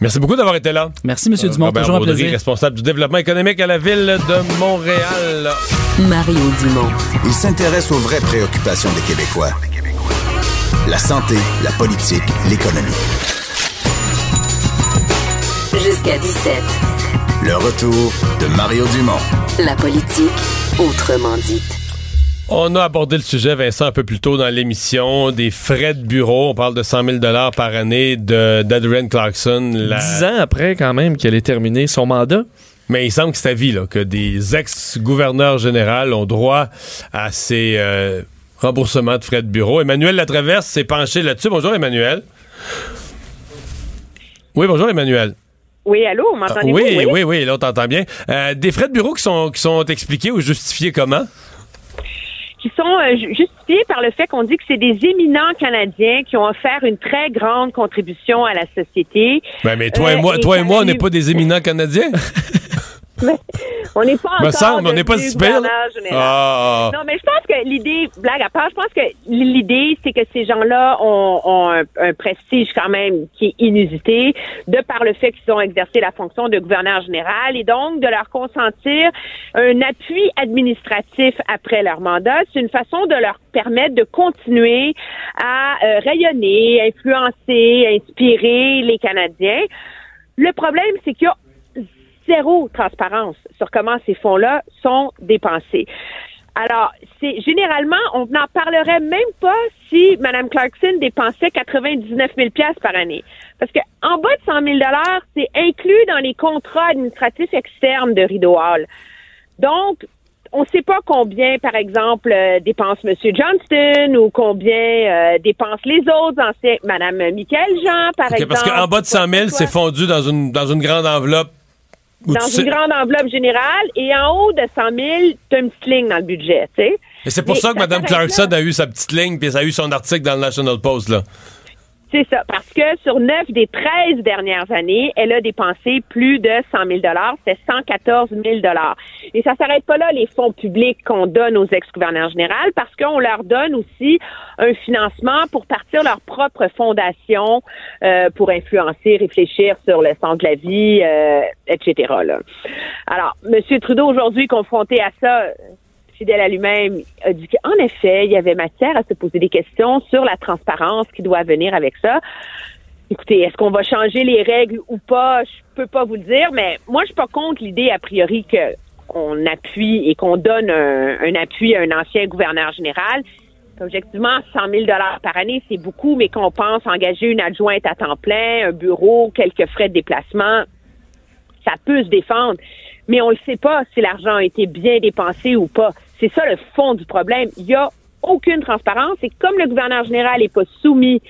Merci beaucoup d'avoir été là. Merci, M. Dumont. Robert toujours un Baudry, plaisir. responsable du développement économique à la ville de Montréal. Mario Dumont. Il s'intéresse aux vraies préoccupations des Québécois. La santé, la politique, l'économie. Jusqu'à 17. Le retour de Mario Dumont. La politique, autrement dite. On a abordé le sujet, Vincent, un peu plus tôt dans l'émission, des frais de bureau. On parle de 100 000 par année d'Adrienne Clarkson. Dix ans après, quand même, qu'elle ait terminé son mandat. Mais il semble que c'est à vie, là, que des ex-gouverneurs généraux ont droit à ces euh, remboursements de frais de bureau. Emmanuel Latraverse s'est penché là-dessus. Bonjour, Emmanuel. Oui, bonjour, Emmanuel. Oui, allô, m'entendez-vous? oui, oui, oui, oui, là, on t'entend bien. Euh, des frais de bureau qui sont, qui sont expliqués ou justifiés comment? qui sont euh, justifiés par le fait qu'on dit que c'est des éminents Canadiens qui ont offert une très grande contribution à la société. Ben, mais toi et moi, Euh, toi et moi, on n'est pas des éminents Canadiens? On n'est pas Me encore semble, on n'est pas si. Ah. Non, mais je pense que l'idée, blague à part, je pense que l'idée, c'est que ces gens-là ont, ont un, un prestige quand même qui est inusité, de par le fait qu'ils ont exercé la fonction de gouverneur général, et donc de leur consentir un appui administratif après leur mandat. C'est une façon de leur permettre de continuer à euh, rayonner, influencer, inspirer les Canadiens. Le problème, c'est qu'il y a zéro transparence sur comment ces fonds-là sont dépensés. Alors, c'est généralement, on n'en parlerait même pas si Mme Clarkson dépensait 99 000 pièces par année, parce que en bas de 100 000 dollars, c'est inclus dans les contrats administratifs externes de Rideau Hall. Donc, on ne sait pas combien, par exemple, euh, dépense M. Johnston ou combien euh, dépensent les autres anciens, Mme Michael Jean, par OK, exemple. parce qu'en bas de 100 000, c'est fondu dans une, dans une grande enveloppe. Dans une sais- grande enveloppe générale et en haut de 100 000, tu as une petite ligne dans le budget, tu sais. Et c'est pour Mais ça que Mme Clarkson là. a eu sa petite ligne, puis ça a eu son article dans le National Post, là. C'est ça, parce que sur 9 des 13 dernières années, elle a dépensé plus de 100 000 C'est 114 000 Et ça s'arrête pas là, les fonds publics qu'on donne aux ex-gouverneurs généraux, parce qu'on leur donne aussi un financement pour partir leur propre fondation euh, pour influencer, réfléchir sur le sens de la vie, euh, etc. Là. Alors, M. Trudeau, aujourd'hui, confronté à ça, fidèle à lui-même, a dit qu'en effet, il y avait matière à se poser des questions sur la transparence qui doit venir avec ça. Écoutez, est-ce qu'on va changer les règles ou pas? Je peux pas vous le dire, mais moi, je suis pas contre l'idée, a priori, que on appuie et qu'on donne un, appui à un ancien gouverneur général. Objectivement, 100 000 par année, c'est beaucoup, mais qu'on pense engager une adjointe à temps plein, un bureau, quelques frais de déplacement, ça peut se défendre. Mais on ne sait pas si l'argent a été bien dépensé ou pas. C'est ça le fond du problème. Il n'y a aucune transparence et comme le gouverneur général n'est pas soumis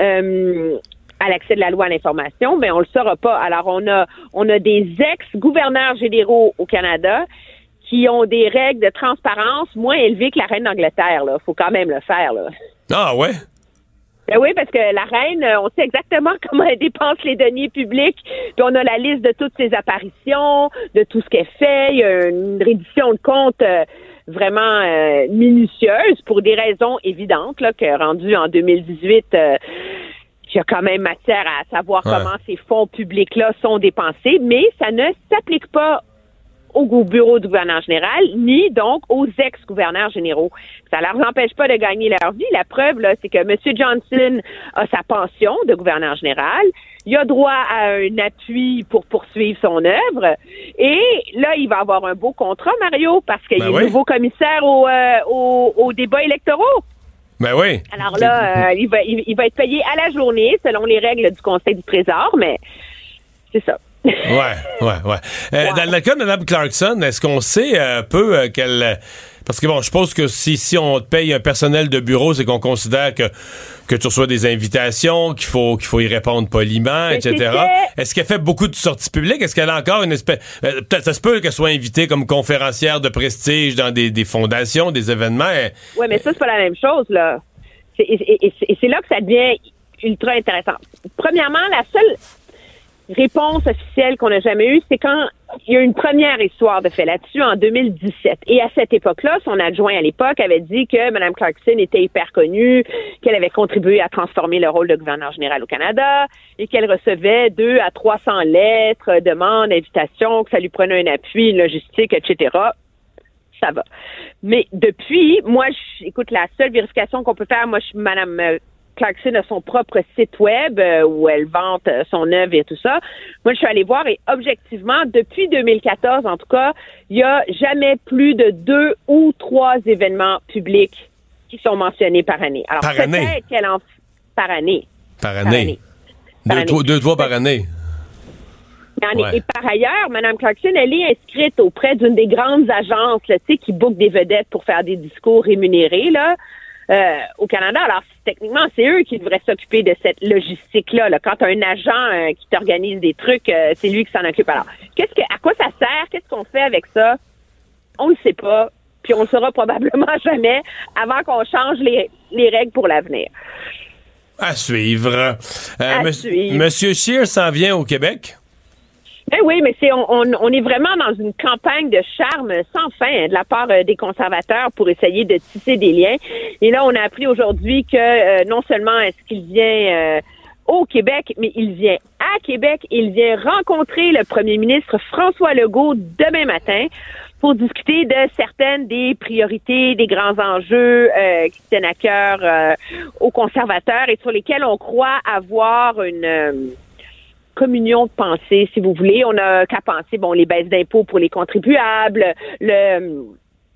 euh, à l'accès de la loi à l'information, mais on le saura pas. Alors on a on a des ex-gouverneurs généraux au Canada qui ont des règles de transparence moins élevées que la reine d'Angleterre. Là, faut quand même le faire. Là. Ah ouais? Ben oui, parce que la reine, euh, on sait exactement comment elle dépense les deniers publics. Puis on a la liste de toutes ses apparitions, de tout ce qu'elle fait. Il y a une reddition de compte euh, vraiment euh, minutieuse pour des raisons évidentes, là, que rendu en 2018, euh, il y a quand même matière à savoir Ouais. comment ces fonds publics-là sont dépensés, mais ça ne s'applique pas au bureau du gouverneur général, ni donc aux ex-gouverneurs généraux. Ça leur empêche pas de gagner leur vie. La preuve, là, c'est que M. Johnson a sa pension de gouverneur général. Il a droit à un appui pour poursuivre son œuvre. Et là, il va avoir un beau contrat, Mario, parce qu'il Ben est oui. nouveau commissaire au, euh, au- aux débats électoraux. Ben oui. Alors là, euh, il, va, il, il va être payé à la journée selon les règles du Conseil du Trésor, mais c'est ça. Ouais, ouais, ouais. Euh, Dans le cas de Mme Clarkson, est-ce qu'on sait un peu euh, qu'elle... euh, Parce que bon, je suppose que si, si on te paye un personnel de bureau, c'est qu'on considère que, que tu reçois des invitations, qu'il faut, qu'il faut y répondre poliment, Mais etc. Est-ce qu'elle fait beaucoup de sorties publiques? Est-ce qu'elle a encore une espèce... euh, Peut-être ça se peut qu'elle soit invitée comme conférencière de prestige dans des, des fondations, des événements. Elle- Oui, mais ça, c'est pas la même chose, là. Et c'est là que ça devient ultra intéressant. Premièrement, la seule réponse officielle qu'on n'a jamais eue, c'est quand il y a une première histoire de fait là-dessus en 2017. Et à cette époque-là, son adjoint à l'époque avait dit que Mme Clarkson était hyper connue, qu'elle avait contribué à transformer le rôle de gouverneur général au Canada et qu'elle recevait deux à 300 lettres, demandes, invitations, que ça lui prenait un appui, une logistique, etc ça va. Mais depuis, moi, écoute, la seule vérification qu'on peut faire, moi, je suis euh, Clarkson a son propre site web euh, où elle vante euh, son œuvre et tout ça. Moi, je suis allée voir et objectivement, depuis 2014, en tout cas, il y a jamais plus de deux ou trois événements publics qui sont mentionnés par année. Alors, Par année? peut-être qu'elle en... Par année. Par Par année. année. Par Deux, année. trois- deux fois par année. Ouais. Et par ailleurs, Mme Clarkson, elle est inscrite auprès d'une des grandes agences, là, qui bookent des vedettes pour faire des discours rémunérés, là, euh, au Canada. Alors, techniquement, c'est eux qui devraient s'occuper de cette logistique-là. Là. Quand tu as un agent euh, qui t'organise des trucs, euh, c'est lui qui s'en occupe. Alors, qu'est-ce que, à quoi ça sert? Qu'est-ce qu'on fait avec ça? On ne sait pas. Puis on ne saura probablement jamais avant qu'on change les, les règles pour l'avenir. À suivre. À monsieur, suivre. Monsieur Scheer s'en vient au Québec. Ben oui, mais c'est on, on, on est vraiment dans une campagne de charme sans fin hein, de la part euh, des conservateurs pour essayer de tisser des liens. Et là, on a appris aujourd'hui que euh, non seulement est-ce qu'il vient euh, au Québec, mais il vient à Québec. Il vient rencontrer le premier ministre François Legault demain matin pour discuter de certaines des priorités, des grands enjeux euh, qui tiennent à cœur euh, aux conservateurs et sur lesquels on croit avoir une euh, communion de pensée, si vous voulez. On a qu'à penser, bon, les baisses d'impôts pour les contribuables, le,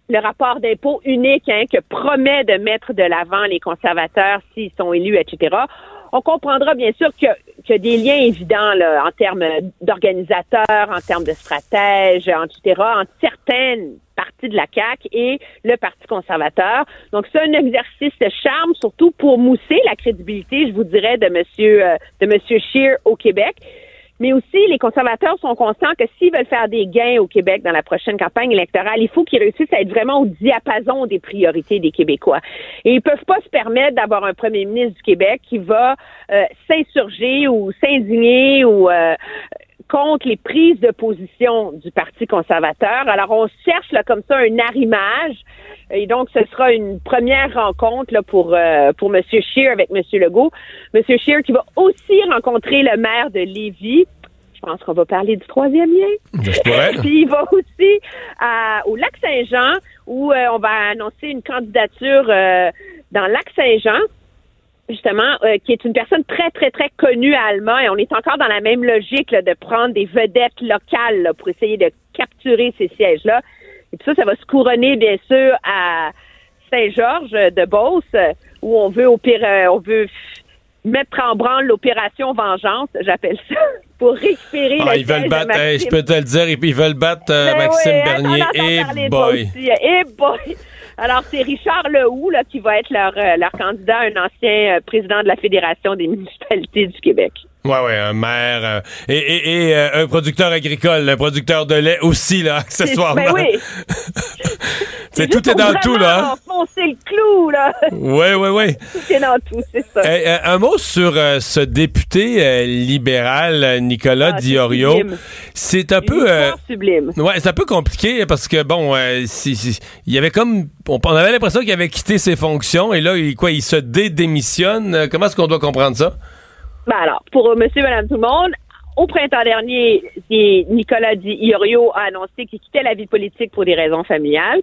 le rapport d'impôt unique hein, que promet de mettre de l'avant les conservateurs s'ils sont élus, etc. On comprendra bien sûr qu'il y, des liens évidents là, en termes d'organisateurs, en termes de stratèges, etc., entre certaines de la CAQ et le Parti conservateur. Donc, c'est un exercice de charme, surtout pour mousser la crédibilité, je vous dirais, de Monsieur, euh, de Monsieur Scheer au Québec. Mais aussi, les conservateurs sont conscients que s'ils veulent faire des gains au Québec dans la prochaine campagne électorale, il faut qu'ils réussissent à être vraiment au diapason des priorités des Québécois. Et ils peuvent pas se permettre d'avoir un premier ministre du Québec qui va euh, s'insurger ou s'indigner ou euh, contre les prises de position du Parti conservateur. Alors, on cherche là comme ça un arrimage. Et donc, ce sera une première rencontre là, pour euh, pour M. Scheer avec M. Legault. M. Scheer qui va aussi rencontrer le maire de Lévis. Je pense qu'on va parler du troisième lien. Puis il va aussi à- au lac Saint-Jean où euh, on va annoncer une candidature euh, dans lac Saint-Jean justement, euh, qui est une personne très, très, très connue à Allemand, et on est encore dans la même logique là, de prendre des vedettes locales là, pour essayer de capturer ces sièges-là. Et puis ça, ça va se couronner, bien sûr, à Saint-Georges de Beauce, euh, où on veut opérer, on veut mettre en branle l'opération Vengeance, j'appelle ça, pour récupérer Ah, le ils veulent battre, hey, je peux te le dire, ils, veulent battre euh, Ben Maxime oui, hein, Bernier. Et boy. boy. Alors, c'est Richard Lehoux là, qui va être leur, euh, leur candidat, un ancien euh, président de la Fédération des municipalités du Québec. Ouais, ouais, un maire euh, et, et, et, euh, un producteur agricole, un producteur de lait aussi, là, accessoirement. Ben oui. C'est tout est dans tout, là. enfoncer le clou, là. Ouais, ouais, ouais. tout est dans tout, c'est ça. Euh, un mot sur euh, ce député euh, libéral, Nicolas Ah, Diorio. C'est un peu... euh, sublime. Ouais, c'est un peu compliqué parce que bon, c'est- il y avait comme, on, on avait l'impression qu'il avait quitté ses fonctions et là, il, quoi, il se dédémissionne. Comment est-ce qu'on doit comprendre ça? Ben alors, pour monsieur, madame, tout le monde, au printemps dernier, Nicolas Di Iorio a annoncé qu'il quittait la vie politique pour des raisons familiales.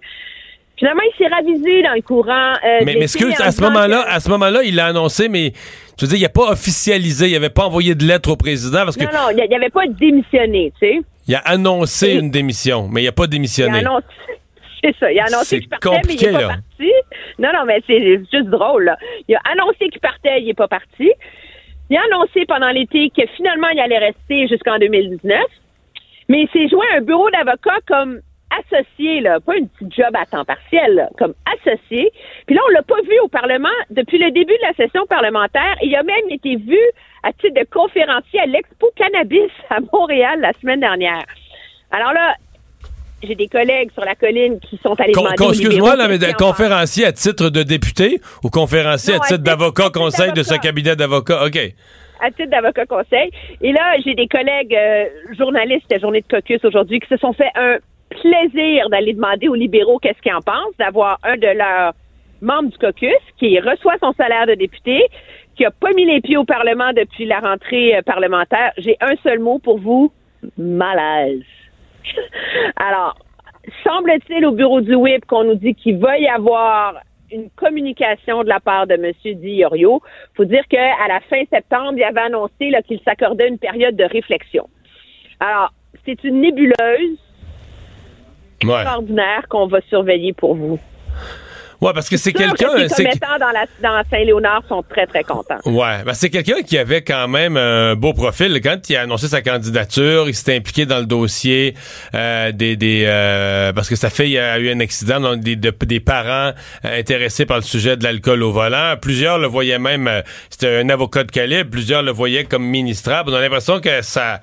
Finalement, il s'est ravisé dans le courant. euh, Mais, mais excuse, à ce moment-là, que- à ce moment-là, il l'a annoncé, mais tu veux dire, il n'a pas officialisé, il n'avait pas envoyé de lettre au président parce que Non, non, il n'y avait pas démissionné, tu sais. il a annoncé Et- une démission, mais il n'a pas Il a démissionné. annoncé. C'est ça. Il a annoncé qu'il partait, mais il compliqué, n'est pas là. parti. Non, non, mais c'est juste drôle. Là. Il a annoncé qu'il partait, il n'est pas parti. Il a annoncé pendant l'été que finalement, il allait rester jusqu'en 2019. Mais il s'est joint à un bureau d'avocat comme associé, là, pas une petite job à temps partiel, là, comme associé. Puis là, on l'a pas vu au Parlement depuis le début de la session parlementaire. Il a même été vu à titre de conférencier à l'Expo Cannabis à Montréal la semaine dernière. Alors là, j'ai des collègues sur la colline qui sont allés Con- demander Excuse-moi, mais conférencier à titre de député ou conférencier Non, à à titre d'avocat conseil de ce cabinet d'avocat? OK. à titre d'avocat conseil. Et là, j'ai des collègues euh, journalistes à Journée de Caucus aujourd'hui qui se sont fait un plaisir d'aller demander aux libéraux qu'est-ce qu'ils en pensent, d'avoir un de leurs membres du caucus qui reçoit son salaire de député, qui a pas mis les pieds au Parlement depuis la rentrée euh, parlementaire. J'ai un seul mot pour vous, malaise. Alors, semble-t-il au bureau du WIP qu'on nous dit qu'il va y avoir une communication de la part de M. Di Iorio. faut dire qu'à la fin septembre, il avait annoncé qu'il s'accordait une période de réflexion. Alors, c'est une nébuleuse Ouais. extraordinaire qu'on va surveiller pour vous. Ouais, parce que c'est quelqu'un. que les commettants dans, la, dans Saint-Léonard sont très, très contents. Ouais, ben c'est quelqu'un qui avait quand même un beau profil. Quand il a annoncé sa candidature, il s'était impliqué dans le dossier euh, des des euh, parce que sa fille a eu un accident, donc des de- des parents euh, intéressés par le sujet de l'alcool au volant. Plusieurs le voyaient même, euh, c'était un avocat de calibre. Plusieurs le voyaient comme ministrable. On a l'impression que ça.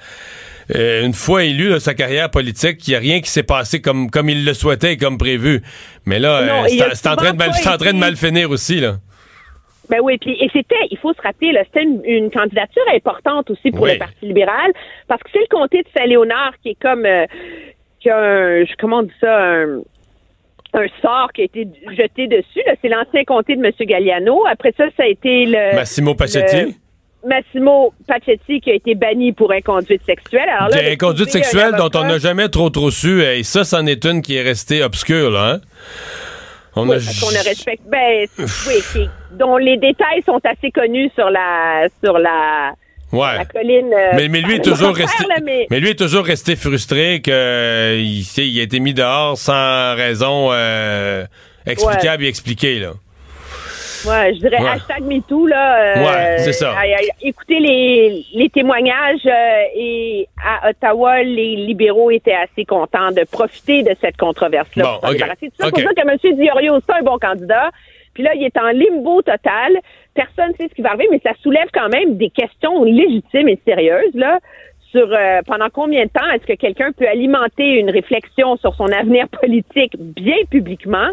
Euh, une fois élu là, sa carrière politique, il n'y a rien qui s'est passé comme comme il le souhaitait et comme prévu. Mais là, euh, c'est en train de mal, en train de mal finir aussi là. Ben oui, puis et c'était, il faut se rappeler, c'était une, une candidature importante aussi pour Oui. le Parti libéral, parce que c'est le comté de Saint-Léonard qui est comme, euh, qui a un, je- comment on dit ça, un, un sort qui a été jeté dessus. C'est l'ancien comté de M. Galliano. Après ça, ça a été le Massimo Pacetti. le- Massimo Pacetti qui a été banni pour inconduite sexuelle. Alors là, Des le conduites comté, sexuelles un dont on n'a jamais trop trop su. Et ça, c'en est une qui est restée obscure, là. hein? On Oui, a parce qu'on ne respecte. Ben, oui, dont les détails sont assez connus sur la sur la, Ouais. la colline. euh, Mais, mais lui est toujours resté. là, mais- Mais lui est toujours resté frustré que euh, il, il a été mis dehors sans raison euh, explicable et expliquée là. Ouais, je dirais Ouais. hashtag MeToo, là. euh, Ouais, c'est ça. écoutez les, les témoignages euh, et à Ottawa, les libéraux étaient assez contents de profiter de cette controverse-là. Bon, pour débarrasser. C'est Ok. pour ça que M. Diorio, c'est un bon candidat. Puis là, il est en limbo total. Personne ne sait ce qui va arriver, mais ça soulève quand même des questions légitimes et sérieuses, là. Sur euh, pendant combien de temps est-ce que quelqu'un peut alimenter une réflexion sur son avenir politique bien publiquement,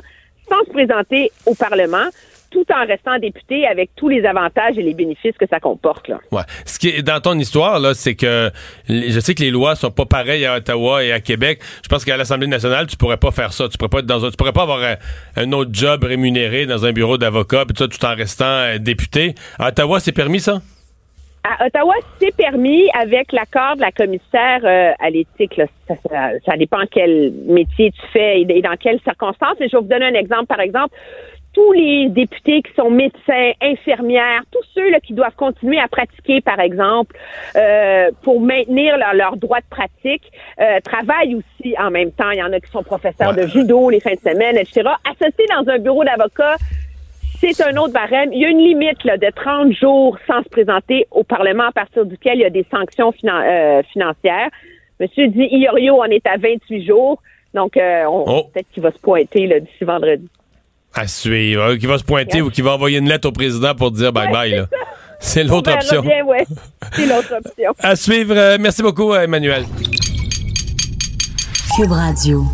sans se présenter au Parlement, tout en restant député avec tous les avantages et les bénéfices que ça comporte. Là. Ouais. Ce qui est dans ton histoire là, c'est que je sais que les lois sont pas pareilles à Ottawa et à Québec. Je pense qu'à l'Assemblée nationale, tu pourrais pas faire ça. Tu pourrais pas être dans un, tu pourrais pas avoir un, un autre job rémunéré dans un bureau d'avocat ça tout en restant euh, député. À Ottawa, c'est permis ça? À Ottawa, c'est permis avec l'accord de la commissaire euh, à l'éthique. Ça, ça- ça dépend quel métier tu fais et et dans quelles circonstances. Et je vais vous donner un exemple. Par exemple, tous les députés qui sont médecins, infirmières, tous ceux là, qui doivent continuer à pratiquer, par exemple, euh, pour maintenir leur, leur droit de pratique, euh, travaillent aussi en même temps. Il y en a qui sont professeurs Ouais. de judo les fins de semaine, etc. Associés dans un bureau d'avocat, c'est un autre barème. Il y a une limite là, de 30 jours sans se présenter au Parlement à partir duquel il y a des sanctions finan- euh, financières. Monsieur dit Iorio en est à 28 jours. Donc, euh, on- Oh. peut-être qu'il va se pointer d'ici vendredi. À suivre. Euh, Qui va se pointer ou qui va envoyer une lettre au président pour dire bye bye là. C'est l'autre verra option. bien, ouais. C'est l'autre option. À suivre. Euh, merci beaucoup, euh, Emmanuel. Cube Radio.